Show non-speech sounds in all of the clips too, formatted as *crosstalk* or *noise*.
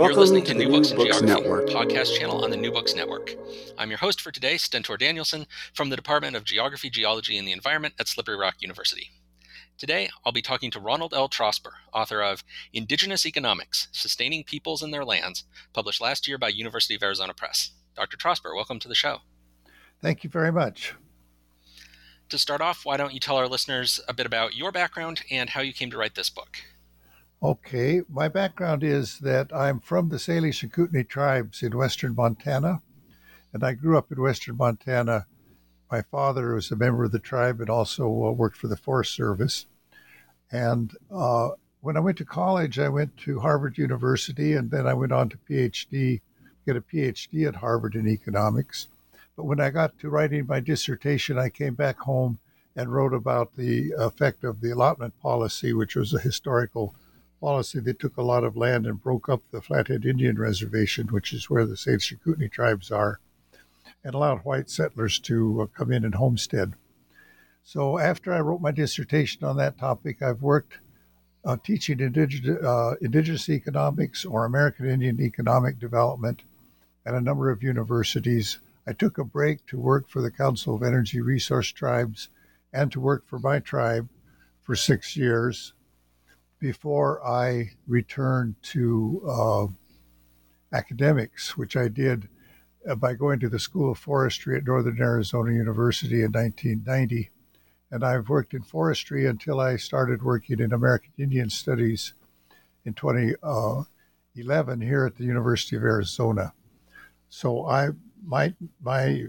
Welcome You're listening to, to New, New Books, Books and Geography, Network. podcast channel on the New Books Network. I'm your host for today, Stentor Danielson, from the Department of Geography, Geology, and the Environment at Slippery Rock University. Today, I'll be talking to Ronald L. Trosper, author of Indigenous Economics Sustaining Peoples and Their Lands, published last year by University of Arizona Press. Dr. Trosper, welcome to the show. Thank you very much. To start off, why don't you tell our listeners a bit about your background and how you came to write this book? Okay, my background is that I'm from the Salish and Kootenai tribes in western Montana, and I grew up in western Montana. My father was a member of the tribe and also uh, worked for the Forest Service. And uh, when I went to college, I went to Harvard University, and then I went on to PhD get a PhD at Harvard in economics. But when I got to writing my dissertation, I came back home and wrote about the effect of the allotment policy, which was a historical policy that took a lot of land and broke up the Flathead Indian Reservation, which is where the and Kootenai tribes are, and allowed white settlers to uh, come in and homestead. So after I wrote my dissertation on that topic, I've worked uh, teaching indigenous, uh, indigenous economics or American Indian economic development at a number of universities. I took a break to work for the Council of Energy Resource Tribes and to work for my tribe for six years before I returned to uh, academics, which I did uh, by going to the School of Forestry at Northern Arizona University in 1990. And I've worked in forestry until I started working in American Indian Studies in 2011 here at the University of Arizona. So I my my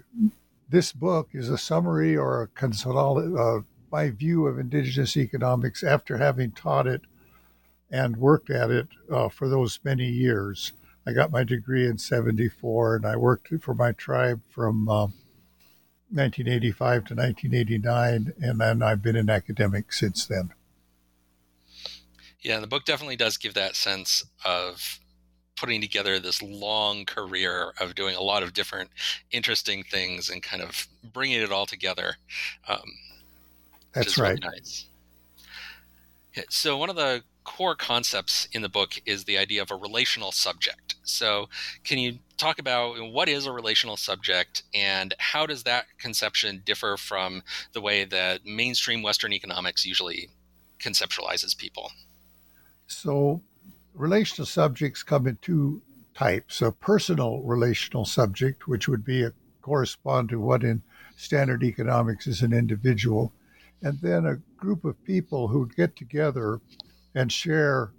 this book is a summary or a consolid uh, my view of indigenous economics after having taught it and worked at it uh, for those many years. I got my degree in '74, and I worked for my tribe from uh, 1985 to 1989, and then I've been in academic since then. Yeah, the book definitely does give that sense of putting together this long career of doing a lot of different interesting things and kind of bringing it all together. Um, That's right. Really nice. So one of the core concepts in the book is the idea of a relational subject. So can you talk about what is a relational subject and how does that conception differ from the way that mainstream Western economics usually conceptualizes people? So relational subjects come in two types a personal relational subject, which would be a, correspond to what in standard economics is an individual, and then a group of people who get together and share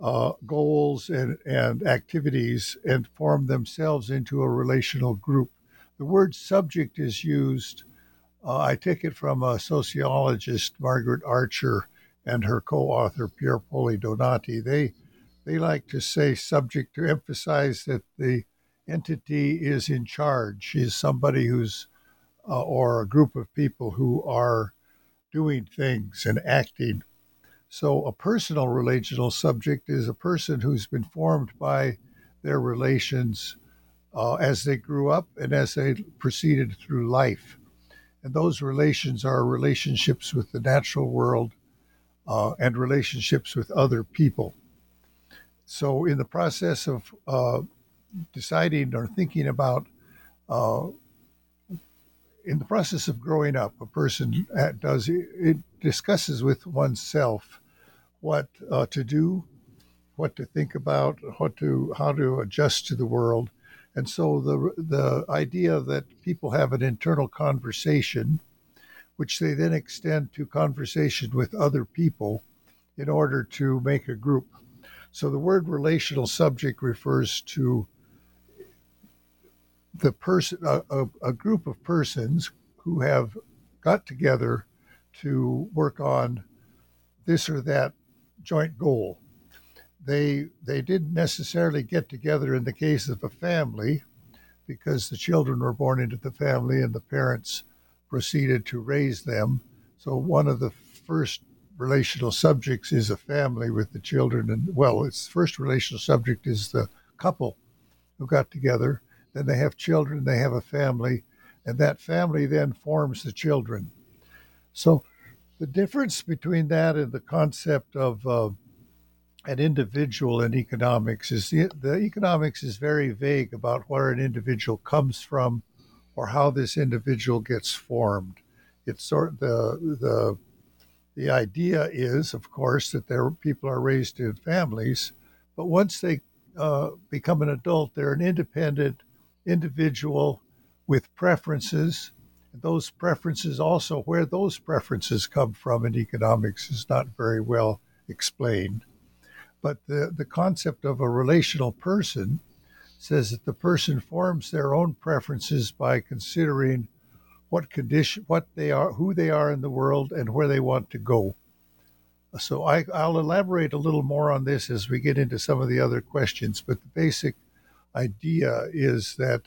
uh, goals and, and activities and form themselves into a relational group. The word subject is used, uh, I take it from a sociologist, Margaret Archer, and her co author, Pierpaolo Donati. They they like to say subject to emphasize that the entity is in charge, is somebody who's, uh, or a group of people who are doing things and acting. So a personal relational subject is a person who's been formed by their relations uh, as they grew up and as they proceeded through life. And those relations are relationships with the natural world uh, and relationships with other people. So, in the process of uh, deciding or thinking about, uh, in the process of growing up, a person does it discusses with oneself what uh, to do, what to think about, what to how to adjust to the world. And so the the idea that people have an internal conversation, which they then extend to conversation with other people in order to make a group. So the word relational subject refers to the person, a, a, a group of persons who have got together to work on this or that joint goal. They they didn't necessarily get together in the case of a family because the children were born into the family and the parents proceeded to raise them. So one of the first relational subjects is a family with the children and well its first relational subject is the couple who got together then they have children they have a family and that family then forms the children so the difference between that and the concept of uh, an individual in economics is the, the economics is very vague about where an individual comes from or how this individual gets formed. It's sort the the the idea is, of course, that there people are raised in families, but once they uh, become an adult, they're an independent individual with preferences those preferences also where those preferences come from in economics is not very well explained. But the, the concept of a relational person says that the person forms their own preferences by considering what condition what they are who they are in the world and where they want to go. So I, i'll elaborate a little more on this as we get into some of the other questions but the basic idea is that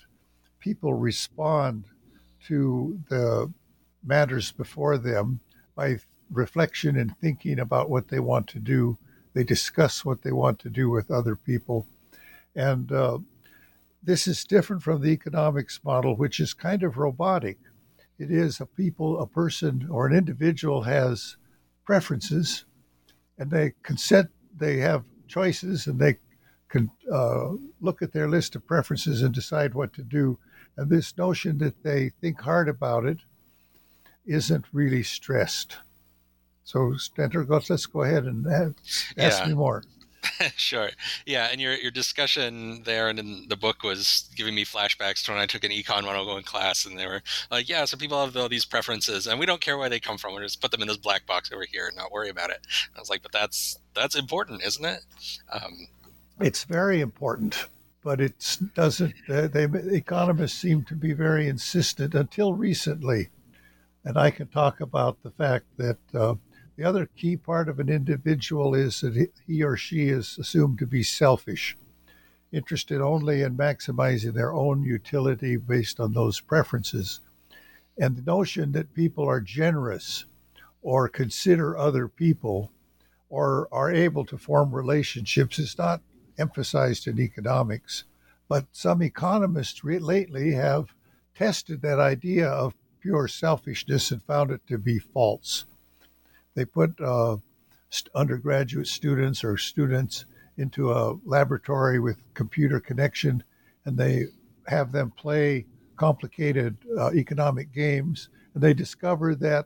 people respond to the matters before them by reflection and thinking about what they want to do. They discuss what they want to do with other people. And uh, this is different from the economics model, which is kind of robotic. It is a people, a person, or an individual has preferences and they consent, they have choices, and they can uh, look at their list of preferences and decide what to do and this notion that they think hard about it isn't really stressed. So, Stentor, goes, let's go ahead and ask yeah. me more. *laughs* sure. Yeah, and your your discussion there and in the book was giving me flashbacks to when I took an econ 101 class, and they were like, "Yeah, so people have all these preferences, and we don't care where they come from. We just put them in this black box over here and not worry about it." I was like, "But that's that's important, isn't it?" Um, it's very important but it doesn't. Uh, they economists seem to be very insistent until recently, and I can talk about the fact that uh, the other key part of an individual is that he or she is assumed to be selfish, interested only in maximizing their own utility based on those preferences, and the notion that people are generous or consider other people or are able to form relationships is not emphasized in economics, but some economists re- lately have tested that idea of pure selfishness and found it to be false. They put uh, st- undergraduate students or students into a laboratory with computer connection and they have them play complicated uh, economic games and they discover that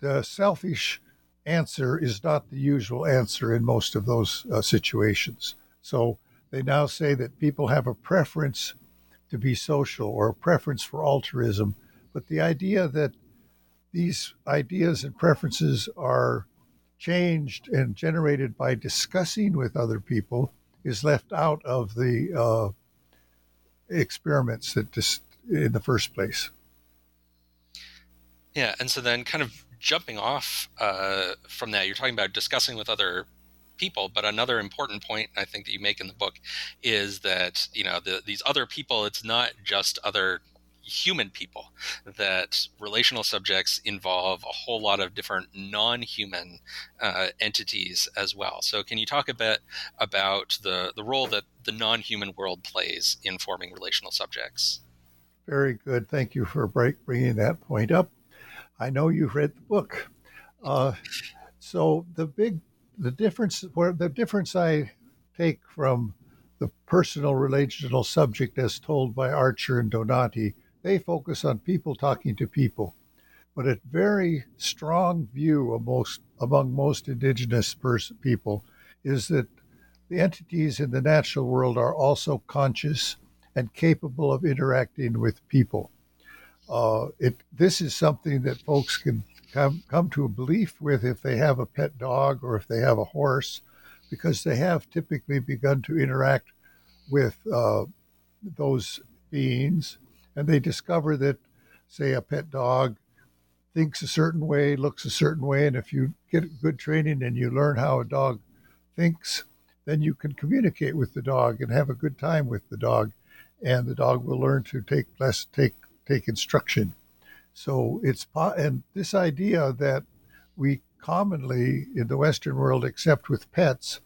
the selfish answer is not the usual answer in most of those uh, situations. So they now say that people have a preference to be social or a preference for altruism. But the idea that these ideas and preferences are changed and generated by discussing with other people is left out of the uh, experiments that dis- in the first place. Yeah, and so then kind of jumping off uh, from that, you're talking about discussing with other people. But another important point I think that you make in the book is that you know the, these other people. It's not just other human people that relational subjects involve a whole lot of different non-human uh, entities as well so can you talk a bit about the, the role that the non-human world plays in forming relational subjects very good thank you for bringing that point up i know you've read the book uh, so the big the difference where the difference I take from the personal relational subject as told by Archer and Donati, they focus on people talking to people. But a very strong view most, among most indigenous pers- people is that the entities in the natural world are also conscious and capable of interacting with people. Uh, it this is something that folks can come come to a belief with if they have a pet dog or if they have a horse, because they have typically begun to interact with uh, those beings, and they discover that, say, a pet dog thinks a certain way, looks a certain way, and if you get good training and you learn how a dog thinks, then you can communicate with the dog and have a good time with the dog, and the dog will learn to take less take take instruction. So it's and this idea that we commonly in the Western world accept with pets,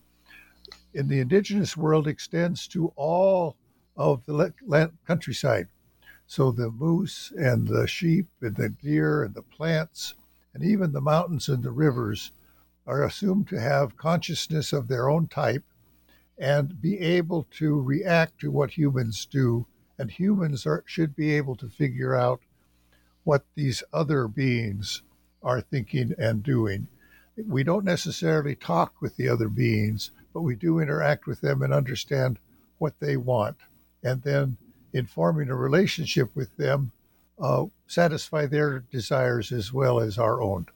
in the indigenous world extends to all of the countryside. So the moose and the sheep and the deer and the plants and even the mountains and the rivers are assumed to have consciousness of their own type and be able to react to what humans do. And humans are, should be able to figure out what these other beings are thinking and doing. We don't necessarily talk with the other beings, but we do interact with them and understand what they want. And then in forming a relationship with them, uh, satisfy their desires as well as our own.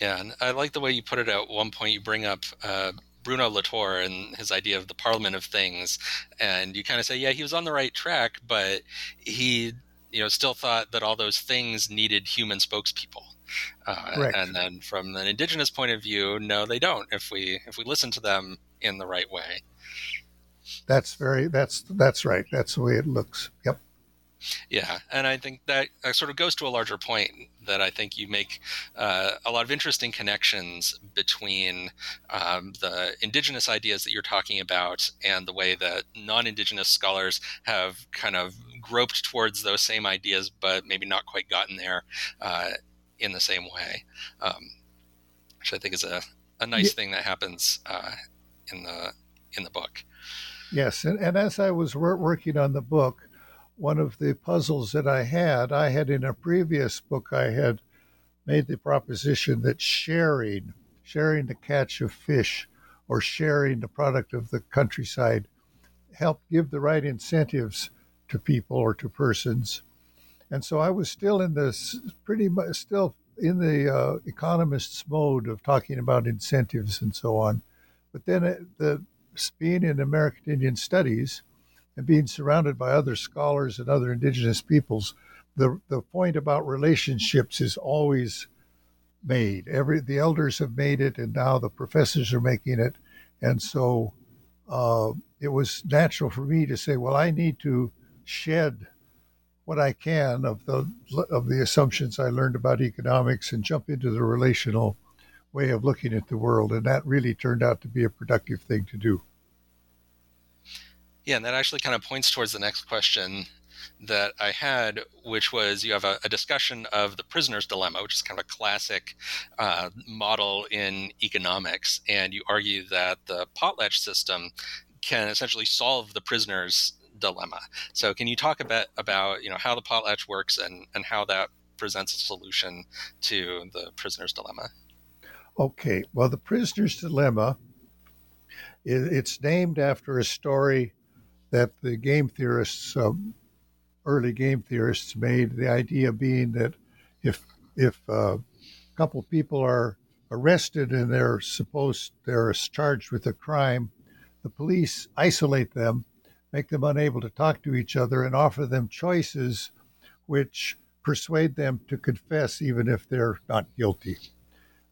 Yeah, and I like the way you put it at one point. You bring up uh, Bruno Latour and his idea of the Parliament of Things, and you kind of say, yeah, he was on the right track, but he, you know, still thought that all those things needed human spokespeople. Uh, and then from an indigenous point of view, no, they don't. If we if we listen to them in the right way. That's very that's that's right. That's the way it looks. Yep. Yeah, and I think that sort of goes to a larger point that I think you make uh, a lot of interesting connections between um, the indigenous ideas that you're talking about and the way that non-indigenous scholars have kind of groped towards those same ideas, but maybe not quite gotten there uh, in the same way, um, which I think is a, a nice yeah. thing that happens uh, in the in the book. Yes, and, and as I was working on the book, one of the puzzles that I had, I had in a previous book, I had made the proposition that sharing, sharing the catch of fish or sharing the product of the countryside helped give the right incentives to people or to persons. And so I was still in this pretty much still in the uh, economist's mode of talking about incentives and so on. But then it, the being in American Indian Studies and being surrounded by other scholars and other indigenous peoples, the, the point about relationships is always made. Every the elders have made it, and now the professors are making it, and so uh, it was natural for me to say, well, I need to shed what I can of the of the assumptions I learned about economics and jump into the relational way of looking at the world, and that really turned out to be a productive thing to do. Yeah, and that actually kind of points towards the next question that I had, which was you have a, a discussion of the prisoner's dilemma, which is kind of a classic uh, model in economics, and you argue that the potlatch system can essentially solve the prisoner's dilemma. So, can you talk a bit about you know how the potlatch works and and how that presents a solution to the prisoner's dilemma? Okay, well, the prisoner's dilemma. It's named after a story that the game theorists, um, early game theorists, made. The idea being that if if uh, a couple people are arrested and they're supposed they're charged with a crime, the police isolate them, make them unable to talk to each other, and offer them choices which persuade them to confess even if they're not guilty.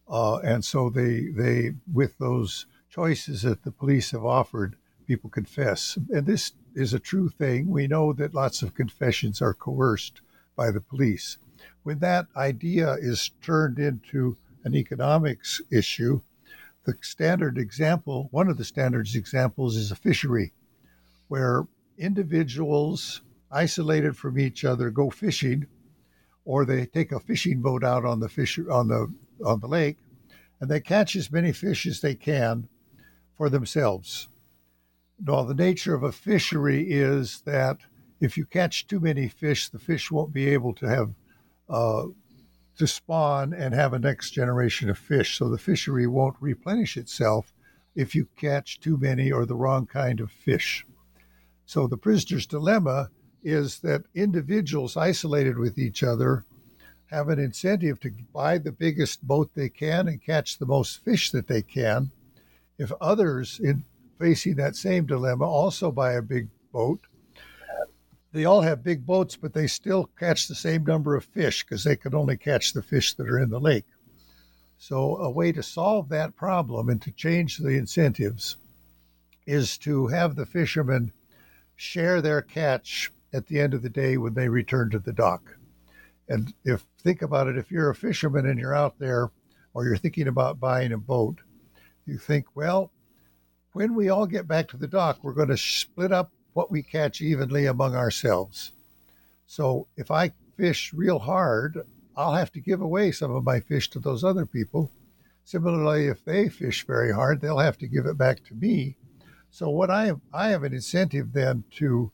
Uh, and so they they with those choices that the police have offered, people confess. And this is a true thing. We know that lots of confessions are coerced by the police. When that idea is turned into an economics issue, the standard example, one of the standards examples is a fishery where individuals isolated from each other go fishing or they take a fishing boat out on the fish on the on the lake and they catch as many fish as they can for themselves no, the nature of a fishery is that if you catch too many fish, the fish won't be able to have uh, to spawn and have a next generation of fish. So the fishery won't replenish itself if you catch too many or the wrong kind of fish. So the prisoner's dilemma is that individuals isolated with each other have an incentive to buy the biggest boat they can and catch the most fish that they can. If others in facing that same dilemma also by a big boat, they all have big boats, but they still catch the same number of fish because they can only catch the fish that are in the lake. So, a way to solve that problem and to change the incentives is to have the fishermen share their catch at the end of the day when they return to the dock. And if think about it, if you're a fisherman and you're out there or you're thinking about buying a boat, you think, well, when we all get back to the dock, we're going to split up what we catch evenly among ourselves. So if I fish real hard, I'll have to give away some of my fish to those other people. Similarly, if they fish very hard, they'll have to give it back to me. So what I have, I have an incentive then to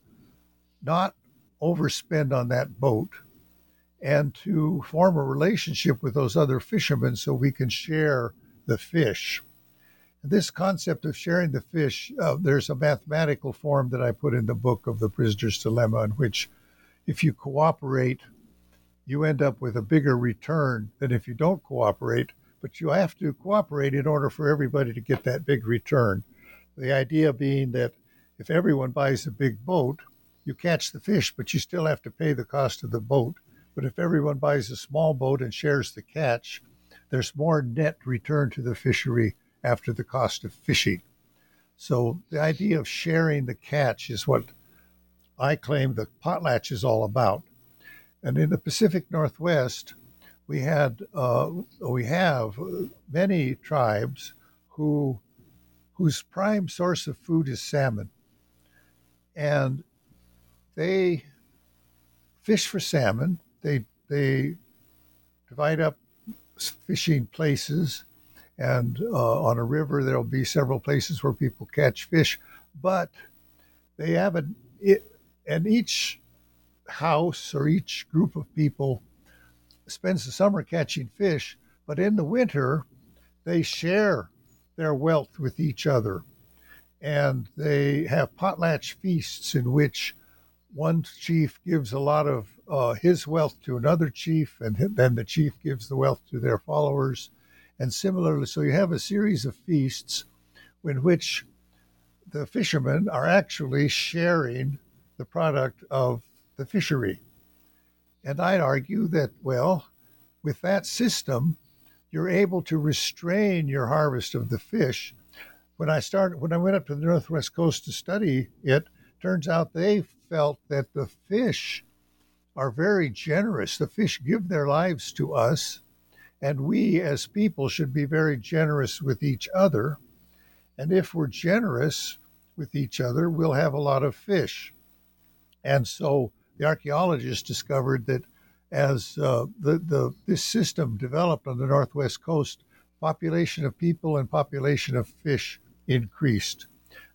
not overspend on that boat and to form a relationship with those other fishermen so we can share the fish. This concept of sharing the fish, uh, there's a mathematical form that I put in the book of the prisoner's dilemma, in which if you cooperate, you end up with a bigger return than if you don't cooperate. But you have to cooperate in order for everybody to get that big return. The idea being that if everyone buys a big boat, you catch the fish, but you still have to pay the cost of the boat. But if everyone buys a small boat and shares the catch, there's more net return to the fishery after the cost of fishing. So the idea of sharing the catch is what I claim the potlatch is all about. And in the Pacific Northwest, we had uh, we have many tribes who whose prime source of food is salmon, and they fish for salmon. They they divide up fishing places and uh, on a river, there'll be several places where people catch fish, but they have a, it, and each house or each group of people spends the summer catching fish, but in the winter, they share their wealth with each other. And they have potlatch feasts in which one chief gives a lot of uh, his wealth to another chief, and then the chief gives the wealth to their followers and similarly, so you have a series of feasts in which the fishermen are actually sharing the product of the fishery. And I'd argue that, well, with that system, you're able to restrain your harvest of the fish. When I started, when I went up to the Northwest Coast to study it, turns out they felt that the fish are very generous. The fish give their lives to us, and we as people should be very generous with each other. And if we're generous with each other, we'll have a lot of fish. And so the archaeologists discovered that as uh, the, the, this system developed on the northwest coast, population of people and population of fish increased.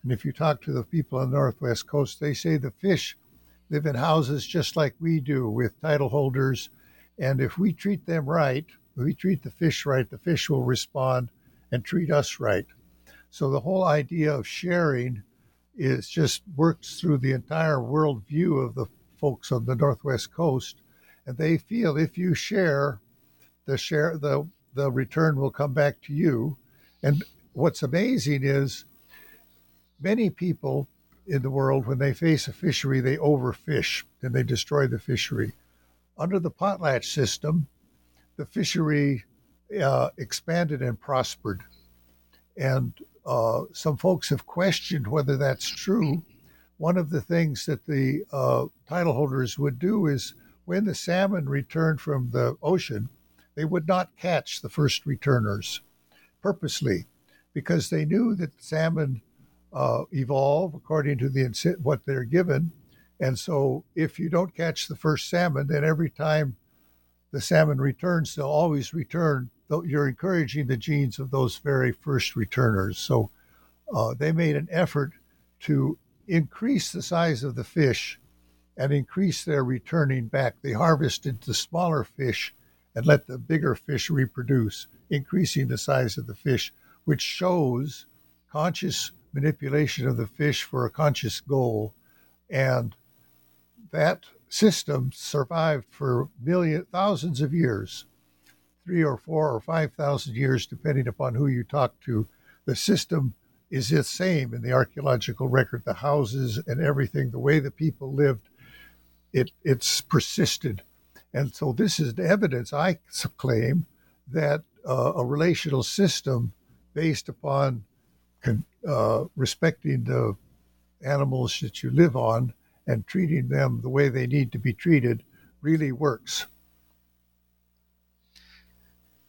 And if you talk to the people on the northwest coast, they say the fish live in houses just like we do with title holders. And if we treat them right, we treat the fish right, the fish will respond and treat us right. So the whole idea of sharing is just works through the entire worldview of the folks on the northwest coast, and they feel if you share, the share the the return will come back to you. And what's amazing is many people in the world, when they face a fishery, they overfish and they destroy the fishery. Under the potlatch system, the fishery uh, expanded and prospered. And uh, some folks have questioned whether that's true. One of the things that the uh, title holders would do is when the salmon returned from the ocean, they would not catch the first returners purposely because they knew that salmon uh, evolve according to the what they're given. And so if you don't catch the first salmon, then every time the salmon returns, they'll always return. You're encouraging the genes of those very first returners. So uh, they made an effort to increase the size of the fish and increase their returning back. They harvested the smaller fish and let the bigger fish reproduce, increasing the size of the fish, which shows conscious manipulation of the fish for a conscious goal. And that system survived for million thousands of years, three or four or five thousand years, depending upon who you talk to. The system is the same in the archaeological record. The houses and everything, the way the people lived, it it's persisted, and so this is the evidence. I claim that uh, a relational system based upon uh, respecting the animals that you live on and treating them the way they need to be treated really works.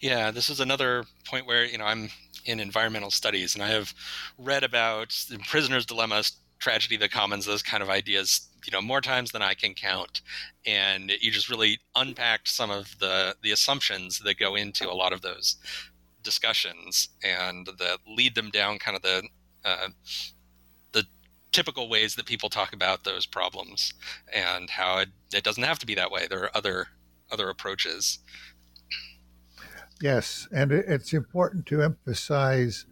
Yeah, this is another point where you know I'm in environmental studies, and I have read about the prisoner's dilemmas, tragedy of the commons, those kind of ideas, you know, more times than I can count. And you just really unpacked some of the the assumptions that go into a lot of those discussions and that lead them down kind of the uh, the typical ways that people talk about those problems and how it, it doesn't have to be that way. There are other other approaches. Yes, and it's important to emphasize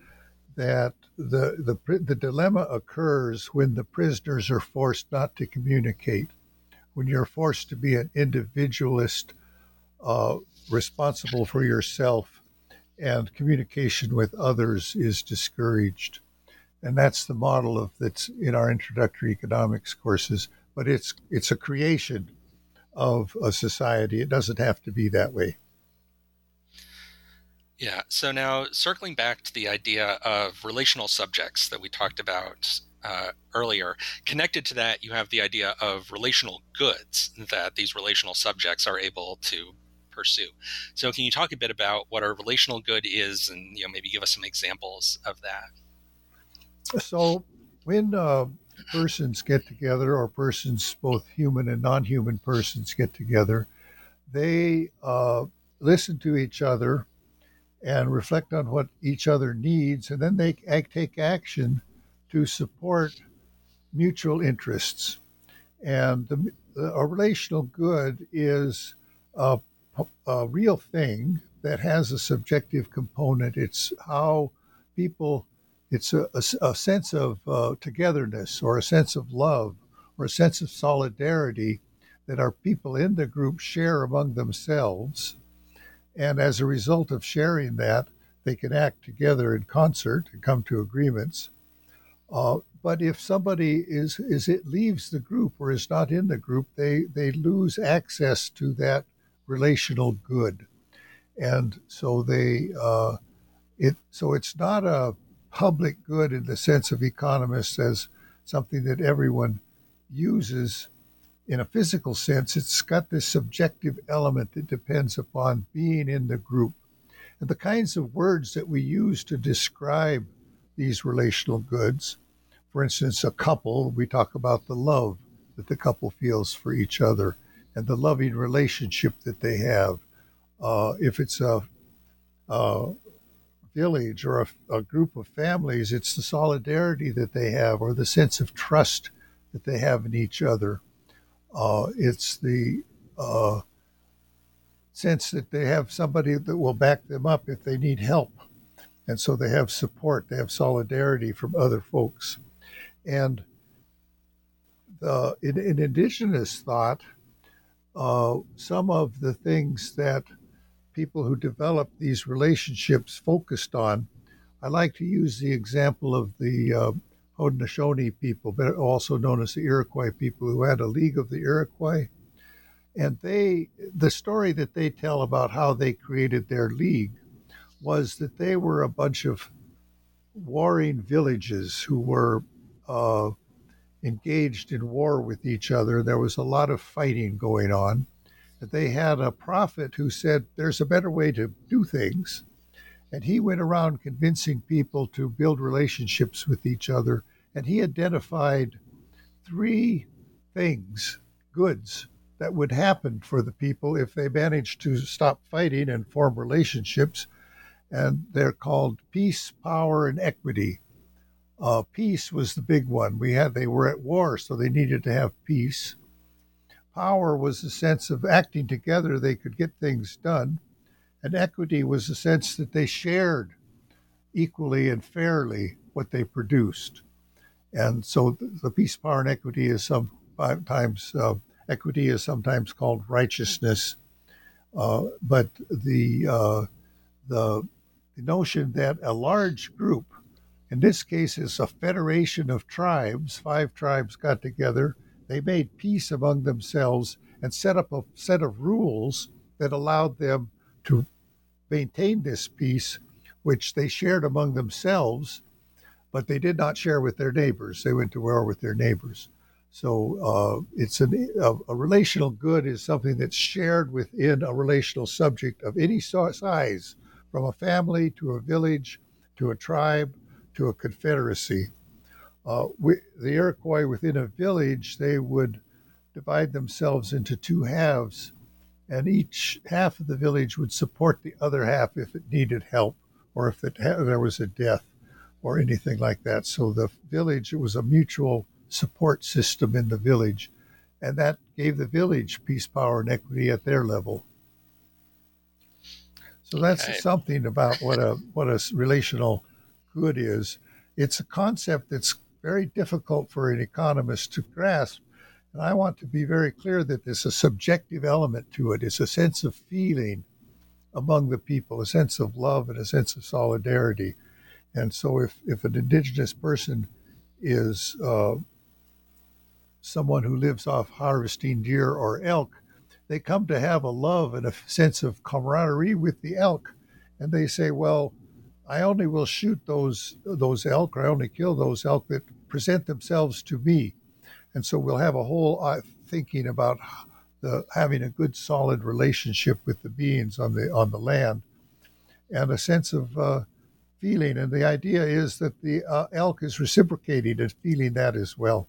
that the, the the dilemma occurs when the prisoners are forced not to communicate, when you're forced to be an individualist, uh, responsible for yourself, and communication with others is discouraged, and that's the model of that's in our introductory economics courses. But it's it's a creation of a society. It doesn't have to be that way. Yeah. So now circling back to the idea of relational subjects that we talked about uh, earlier, connected to that, you have the idea of relational goods that these relational subjects are able to pursue. So can you talk a bit about what a relational good is, and you know maybe give us some examples of that? So when uh, persons get together, or persons both human and non-human persons get together, they uh, listen to each other and reflect on what each other needs, and then they take action to support mutual interests. And the, a relational good is a, a real thing that has a subjective component. It's how people, it's a, a, a sense of uh, togetherness or a sense of love or a sense of solidarity that our people in the group share among themselves and as a result of sharing that, they can act together in concert and come to agreements. Uh, but if somebody is is it leaves the group or is not in the group, they they lose access to that relational good, and so they uh, it so it's not a public good in the sense of economists as something that everyone uses in a physical sense, it's got this subjective element that depends upon being in the group. And the kinds of words that we use to describe these relational goods, for instance, a couple, we talk about the love that the couple feels for each other and the loving relationship that they have. Uh, if it's a, a village or a, a group of families, it's the solidarity that they have or the sense of trust that they have in each other uh, it's the uh, sense that they have somebody that will back them up if they need help. And so they have support, they have solidarity from other folks. And the, in, in indigenous thought, uh, some of the things that people who develop these relationships focused on, I like to use the example of the uh, Haudenosaunee people, but also known as the Iroquois people, who had a League of the Iroquois. And they, the story that they tell about how they created their league was that they were a bunch of warring villages who were uh, engaged in war with each other. There was a lot of fighting going on. They had a prophet who said, There's a better way to do things. And he went around convincing people to build relationships with each other. And he identified three things, goods, that would happen for the people if they managed to stop fighting and form relationships. And they're called peace, power, and equity. Uh, peace was the big one. We had they were at war, so they needed to have peace. Power was the sense of acting together, they could get things done. And equity was the sense that they shared equally and fairly what they produced. And so the peace, power, and equity is sometimes uh, equity is sometimes called righteousness, uh, but the, uh, the the notion that a large group, in this case, is a federation of tribes. Five tribes got together. They made peace among themselves and set up a set of rules that allowed them to maintain this peace, which they shared among themselves, but they did not share with their neighbors. They went to war with their neighbors. So uh, it's an, a, a, relational good is something that's shared within a relational subject of any size, from a family to a village to a tribe to a confederacy. Uh, we, the Iroquois within a village, they would divide themselves into two halves and each half of the village would support the other half if it needed help or if it there was a death or anything like that. So the village it was a mutual support system in the village, and that gave the village peace, power, and equity at their level. So that's okay. something about what a what a relational good is. It's a concept that's very difficult for an economist to grasp and I want to be very clear that there's a subjective element to it. It's a sense of feeling among the people, a sense of love and a sense of solidarity. And so if, if an indigenous person is uh, someone who lives off harvesting deer or elk, they come to have a love and a sense of camaraderie with the elk. And they say, well, I only will shoot those those elk, or I only kill those elk that present themselves to me. And so we'll have a whole uh, thinking about the, having a good, solid relationship with the beings on the on the land, and a sense of uh, feeling. And the idea is that the uh, elk is reciprocating and feeling that as well.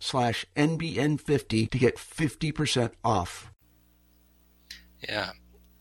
slash NBN50 to get 50% off. Yeah.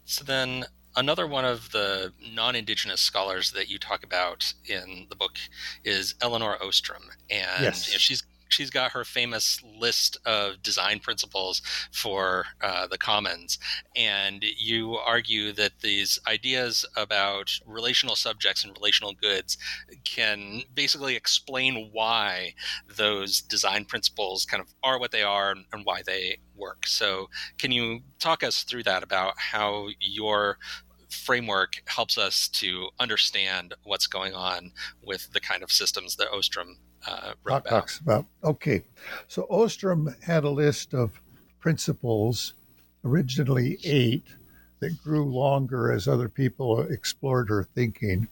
So then another one of the non-indigenous scholars that you talk about in the book is Elinor Ostrom, and yes. you know, she's she's got her famous list of design principles for uh, the commons and you argue that these ideas about relational subjects and relational goods can basically explain why those design principles kind of are what they are and why they work. So can you talk us through that about how your framework helps us to understand what's going on with the kind of systems that Ostrom uh, about. Talks about. Okay, so Ostrom had a list of principles, originally eight, that grew longer as other people explored her thinking.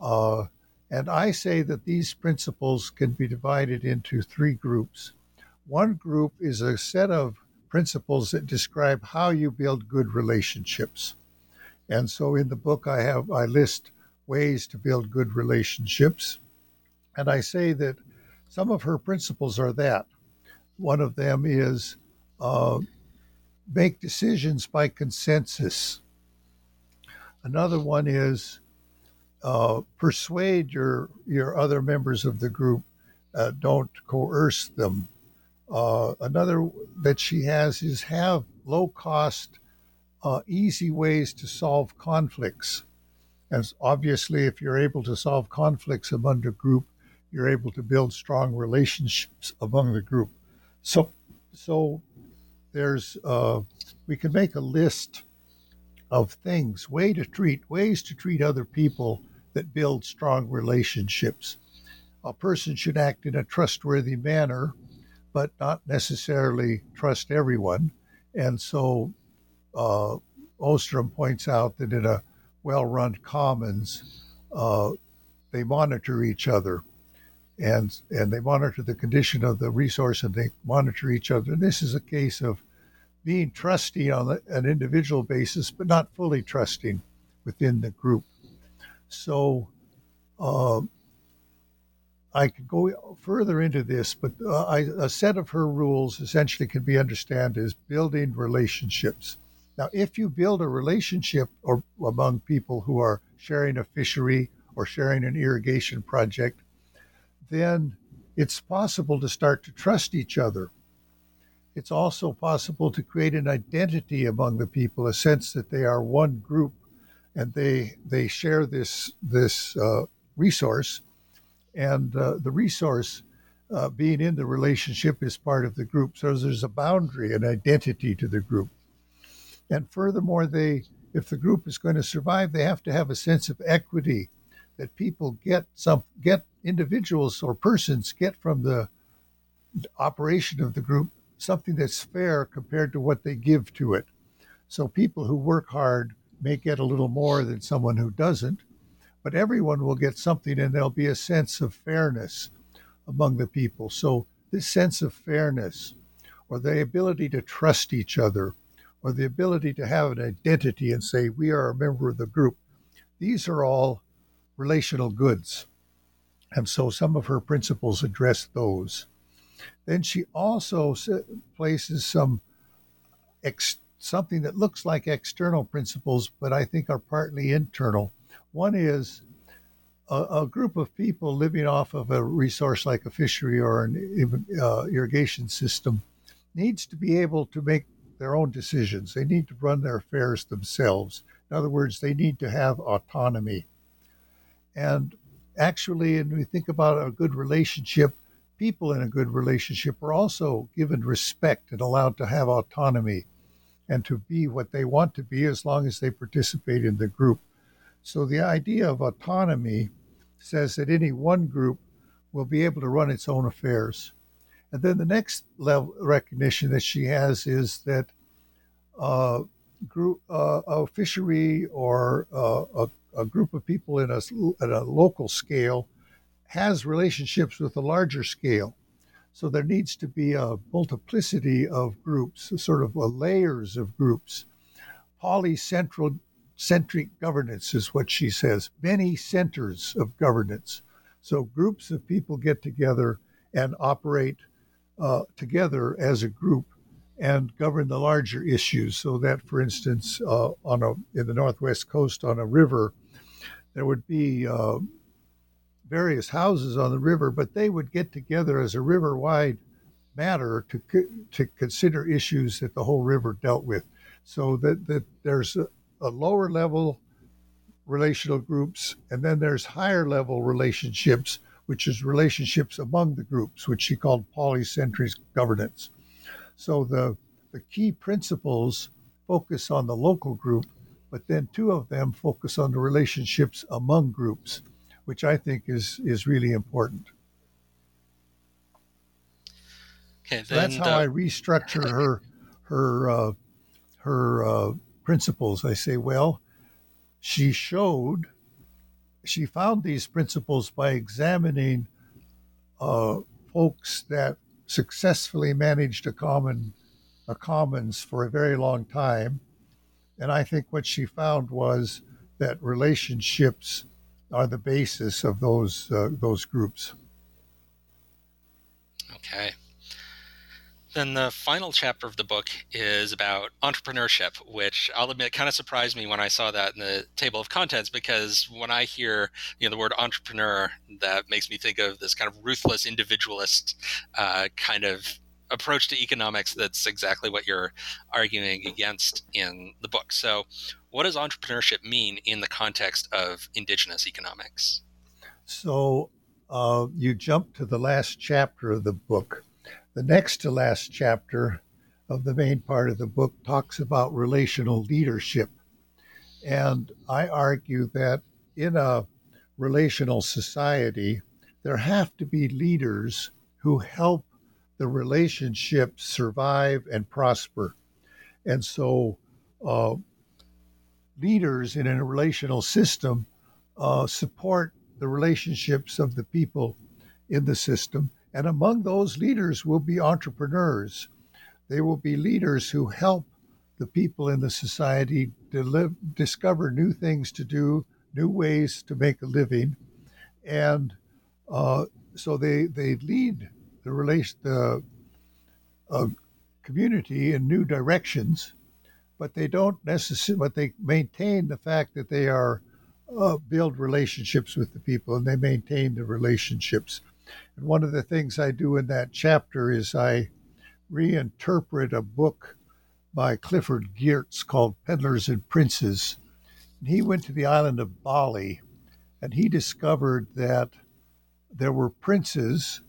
Uh, and I say that these principles can be divided into three groups. One group is a set of principles that describe how you build good relationships. And so in the book I have I list ways to build good relationships. And I say that some of her principles are that. One of them is uh, make decisions by consensus. Another one is uh, persuade your your other members of the group. Uh, don't coerce them. Uh, another that she has is have low cost, uh, easy ways to solve conflicts. As obviously, if you're able to solve conflicts among a group, you're able to build strong relationships among the group. So, so there's uh, we can make a list of things, way to treat ways to treat other people that build strong relationships. A person should act in a trustworthy manner, but not necessarily trust everyone. And so uh, Ostrom points out that in a well run commons, uh, they monitor each other and and they monitor the condition of the resource and they monitor each other. And this is a case of being trusting on an individual basis, but not fully trusting within the group. So uh, I could go further into this, but uh, I, a set of her rules essentially can be understood as building relationships. Now, if you build a relationship or among people who are sharing a fishery or sharing an irrigation project, then it's possible to start to trust each other. It's also possible to create an identity among the people, a sense that they are one group and they they share this this uh, resource, and uh, the resource uh, being in the relationship is part of the group. So there's a boundary, an identity to the group, and furthermore, they if the group is going to survive, they have to have a sense of equity that people get some get individuals or persons get from the operation of the group something that's fair compared to what they give to it. So people who work hard may get a little more than someone who doesn't, but everyone will get something and there'll be a sense of fairness among the people. So this sense of fairness or the ability to trust each other or the ability to have an identity and say we are a member of the group, these are all relational goods. And so some of her principles address those. Then she also places some ex- something that looks like external principles, but I think are partly internal. One is a, a group of people living off of a resource like a fishery or an uh, irrigation system needs to be able to make their own decisions. They need to run their affairs themselves. In other words, they need to have autonomy. And actually, when we think about a good relationship, people in a good relationship are also given respect and allowed to have autonomy and to be what they want to be as long as they participate in the group. So the idea of autonomy says that any one group will be able to run its own affairs. And then the next level recognition that she has is that uh, group, uh, a fishery or uh, a a group of people in a, at a local scale has relationships with a larger scale. So there needs to be a multiplicity of groups, sort of layers of groups. Polycentric centric governance is what she says, many centers of governance. So groups of people get together and operate uh, together as a group and govern the larger issues. So that, for instance, uh, on a in the northwest coast on a river, there would be uh, various houses on the river, but they would get together as a river wide matter to to consider issues that the whole river dealt with. So that, that there's a, a lower level relational groups, and then there's higher level relationships, which is relationships among the groups, which she called polycentric governance. So the the key principles focus on the local group, but then two of them focus on the relationships among groups, which I think is is really important. Okay, so that's how I restructure her her uh, her uh, principles. I say, well, she showed she found these principles by examining uh, folks that successfully managed a common a commons for a very long time and I think what she found was that relationships are the basis of those uh, those groups. Okay. Then the final chapter of the book is about entrepreneurship, which I'll admit kind of surprised me when I saw that in the table of contents because when I hear you know the word entrepreneur, that makes me think of this kind of ruthless individualist uh, kind of approach to economics that's exactly what you're arguing against in the book. So, what does entrepreneurship mean in the context of indigenous economics? So, uh, you jump to the last chapter of the book. The next to last chapter of the main part of the book talks about relational leadership. And I argue that in a relational society, there have to be leaders who help the relationship survive and prosper. And so, uh, leaders in a relational system uh, support the relationships of the people in the system. And among those leaders will be entrepreneurs. They will be leaders who help the people in the society deliver, discover new things to do, new ways to make a living. And uh, so they, they lead the relation, the uh, community in new directions, but they don't necessarily, but they maintain the fact that they are uh, build relationships with the people and they maintain the relationships. And one of the things I do in that chapter is I reinterpret a book by Clifford Geertz called Peddlers and Princes. And he went to the island of Bali and he discovered that there were princes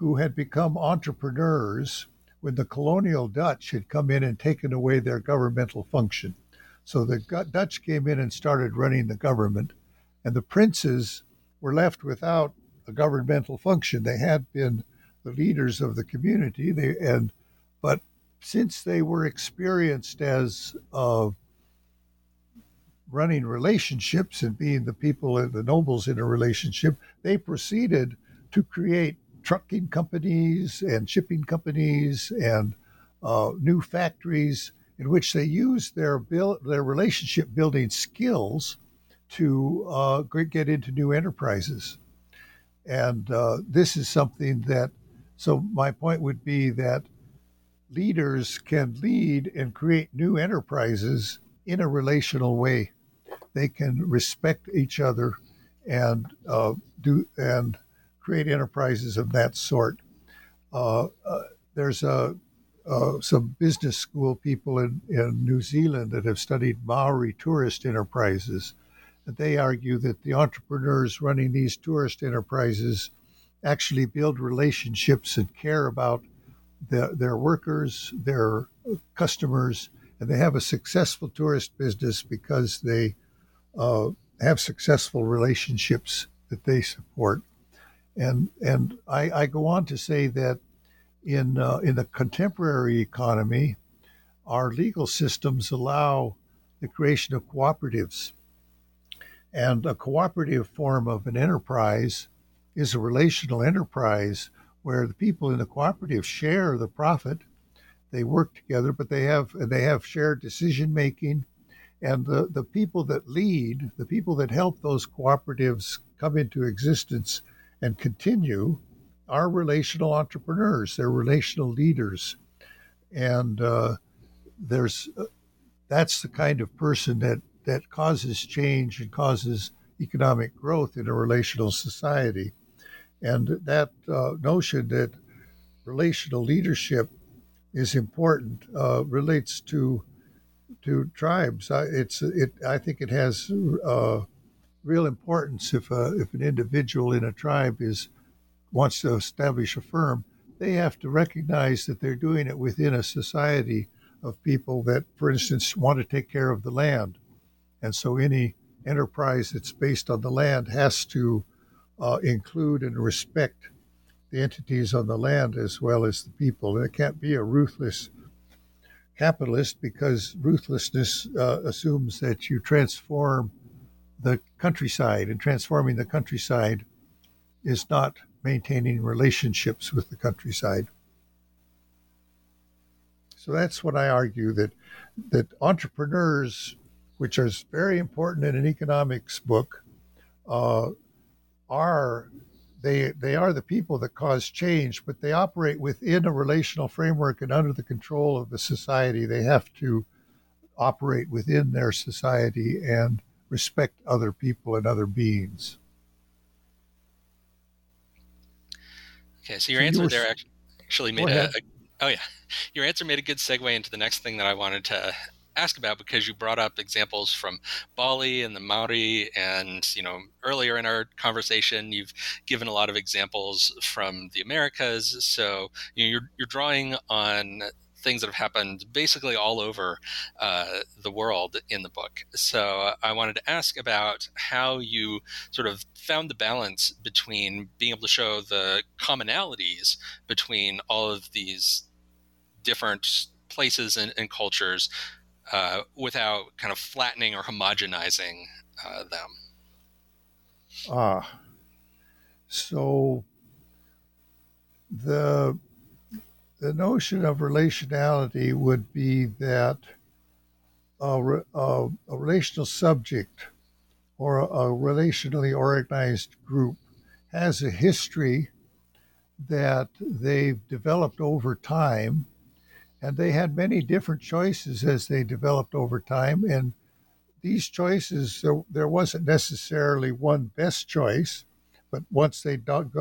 who had become entrepreneurs when the colonial Dutch had come in and taken away their governmental function. So the Dutch came in and started running the government, and the princes were left without a governmental function. They had been the leaders of the community, they, and but since they were experienced as uh, running relationships and being the people, and the nobles in a relationship, they proceeded to create trucking companies and shipping companies and uh, new factories in which they use their build, their relationship building skills to uh, get into new enterprises. And uh, this is something that, so my point would be that leaders can lead and create new enterprises in a relational way. They can respect each other and uh, do and create enterprises of that sort. Uh, uh, there's a uh, some business school people in, in New Zealand that have studied Maori tourist enterprises. And they argue that the entrepreneurs running these tourist enterprises actually build relationships and care about the, their workers, their customers, and they have a successful tourist business because they uh, have successful relationships that they support. And and I, I go on to say that in uh, in the contemporary economy, our legal systems allow the creation of cooperatives, and a cooperative form of an enterprise is a relational enterprise where the people in the cooperative share the profit. They work together, but they have they have shared decision making, and the the people that lead, the people that help those cooperatives come into existence and continue are relational entrepreneurs. They're relational leaders, and uh, there's uh, that's the kind of person that that causes change and causes economic growth in a relational society. And that uh, notion that relational leadership is important uh, relates to to tribes. I, it's it. I think it has uh, real importance if a, if an individual in a tribe is wants to establish a firm, they have to recognize that they're doing it within a society of people that, for instance, want to take care of the land. And so any enterprise that's based on the land has to uh, include and respect the entities on the land as well as the people. It can't be a ruthless capitalist because ruthlessness uh, assumes that you transform the countryside, and transforming the countryside is not maintaining relationships with the countryside. So that's what I argue that that entrepreneurs, which is very important in an economics book, uh, are they they are the people that cause change, but they operate within a relational framework and under the control of the society. They have to operate within their society and respect other people and other beings. Okay, so your so answer were, there actually made a, a, oh yeah, *laughs* your answer made a good segue into the next thing that I wanted to ask about because you brought up examples from Bali and the Maori, and you know earlier in our conversation you've given a lot of examples from the Americas. So you know you're you're drawing on things that have happened basically all over uh, the world in the book. So I wanted to ask about how you sort of found the balance between being able to show the commonalities between all of these different places and, and cultures uh, without kind of flattening or homogenizing uh, them. Ah, so the the notion of relationality would be that a, a, a relational subject or a, a relationally organized group has a history that they've developed over time and they had many different choices as they developed over time and these choices there, there wasn't necessarily one best choice but once they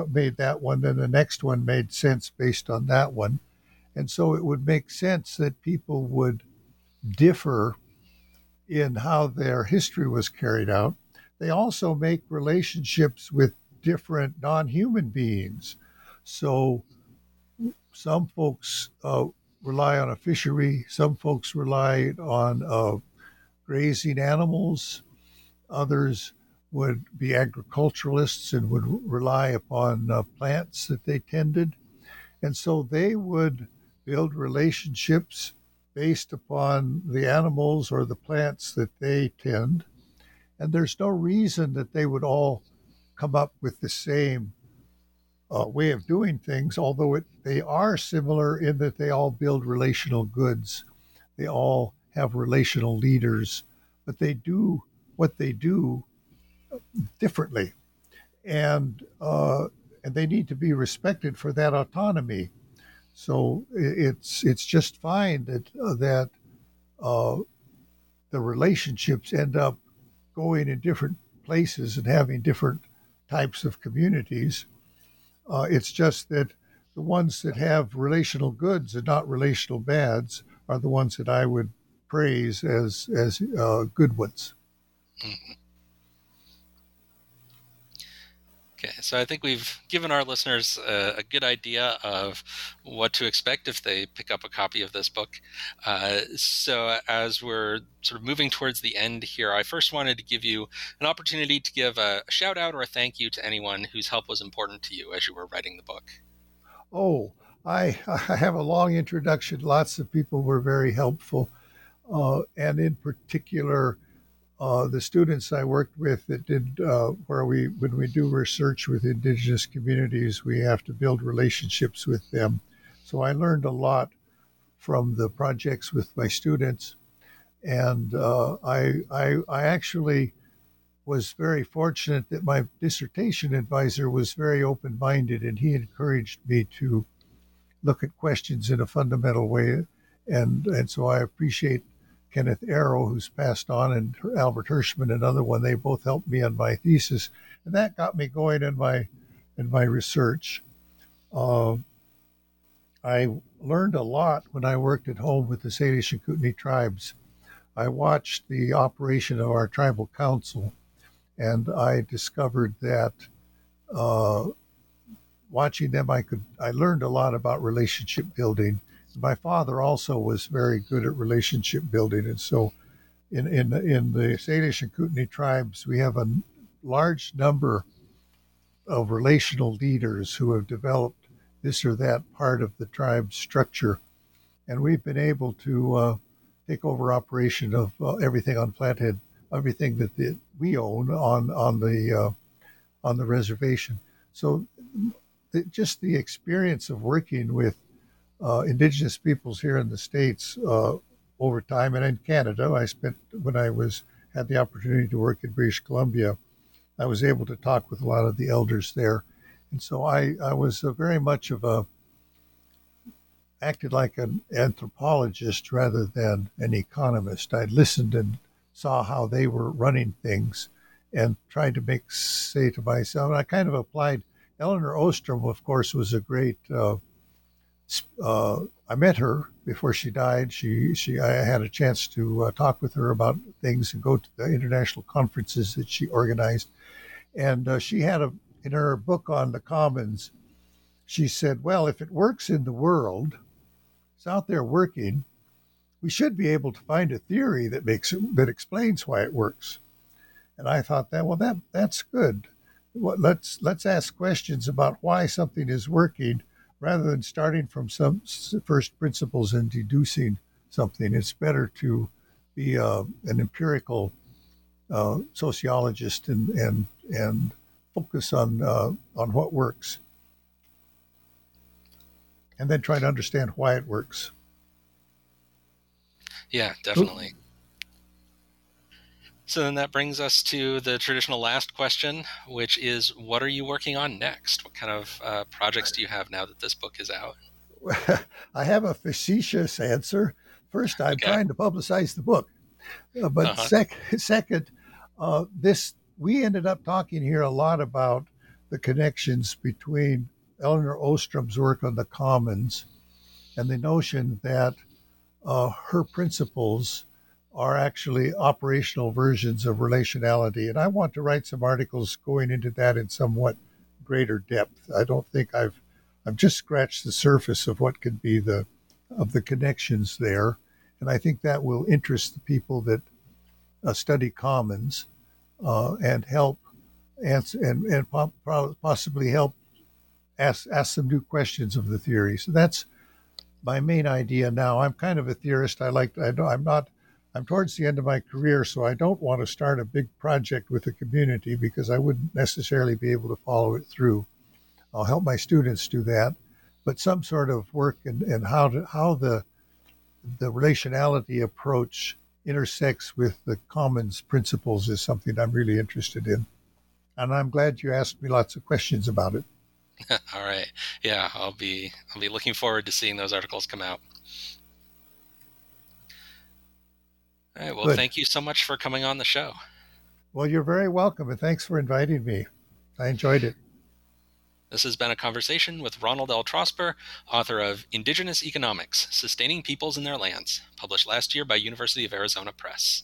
made that one then the next one made sense based on that one and so it would make sense that people would differ in how their history was carried out. They also make relationships with different non human beings. So some folks uh, rely on a fishery, some folks rely on uh, grazing animals, others would be agriculturalists and would rely upon uh, plants that they tended. And so they would build relationships based upon the animals or the plants that they tend. And there's no reason that they would all come up with the same uh, way of doing things, although it, they are similar in that they all build relational goods. They all have relational leaders, but they do what they do differently. And, uh, and they need to be respected for that autonomy. So it's it's just fine that uh, that uh, the relationships end up going in different places and having different types of communities. Uh, it's just that the ones that have relational goods and not relational bads are the ones that I would praise as as uh, good ones. Mm-hmm. Okay, so I think we've given our listeners a, a, good idea of what to expect if they pick up a copy of this book. Uh, so, as we're sort of moving towards the end here, I first wanted to give you an opportunity to give a, shout out or a thank you to anyone whose help was important to you as you were writing the book. Oh, I, I have a long introduction. Lots of people were very helpful, uh, and in particular, uh, the students I worked with that did uh, where we when we do research with indigenous communities, we have to build relationships with them. So I learned a lot from the projects with my students, and uh, I, I I actually was very fortunate that my dissertation advisor was very open minded and he encouraged me to look at questions in a fundamental way, and and so I appreciate Kenneth Arrow, who's passed on, and Albert Hirschman, another one. They both helped me on my thesis, and that got me going in my in my research. Uh, I learned a lot when I worked at home with the Salish and Kootenai tribes. I watched the operation of our tribal council, and I discovered that uh, watching them, I could I learned a lot about relationship building my father also was very good at relationship building, and so in in in the Salish and Kootenai tribes, we have a large number of relational leaders who have developed this or that part of the tribe's structure, and we've been able to uh, take over operation of uh, everything on Flathead, everything that the, we own on on the uh, on the reservation. So, just the experience of working with uh, indigenous peoples here in the states uh, over time, and in Canada. I spent when I was had the opportunity to work in British Columbia. I was able to talk with a lot of the elders there, and so I I was very much of a acted like an anthropologist rather than an economist. I listened and saw how they were running things and tried to make say to myself, and I kind of applied. Elinor Ostrom, of course, was a great uh, uh, I met her before she died. She she I had a chance to uh, talk with her about things and go to the international conferences that she organized, and uh, she had a in her book on the commons. She said, "Well, if it works in the world, it's out there working, we should be able to find a theory that makes that explains why it works. And I thought that well that that's good. Well, let's let's ask questions about why something is working rather than starting from some first principles and deducing something. It's better to be uh, an empirical uh, sociologist and and and focus on uh, on what works, and then try to understand why it works. Yeah, definitely. So then that brings us to the traditional last question, which is what are you working on next? What kind of uh, projects do you have now that this book is out? *laughs* I have a facetious answer. First, I'm okay. trying to publicize the book. Uh, but uh-huh. sec- second, uh, this we ended up talking here a lot about the connections between Elinor Ostrom's work on the commons and the notion that uh, her principles are actually operational versions of relationality. And I want to write some articles going into that in somewhat greater depth. I don't think I've I've just scratched the surface of what could be the of the connections there, and I think that will interest the people that uh, study commons uh, and help answer and, and possibly help ask ask some new questions of the theory. So that's my main idea now. I'm kind of a theorist. I like I I'm not I'm towards the end of my career, so I don't want to start a big project with the community because I wouldn't necessarily be able to follow it through. I'll help my students do that, but some sort of work and and how to, how the the relationality approach intersects with the commons principles is something I'm really interested in. And I'm glad you asked me lots of questions about it. *laughs* All right. Yeah, I'll be I'll be looking forward to seeing those articles come out. All right. Well, Good. thank you so much for coming on the show. Well, you're very welcome, and thanks for inviting me. I enjoyed it. This has been a conversation with Ronald L. Trosper, author of Indigenous Economics Sustaining Peoples in Their Lands, published last year by University of Arizona Press.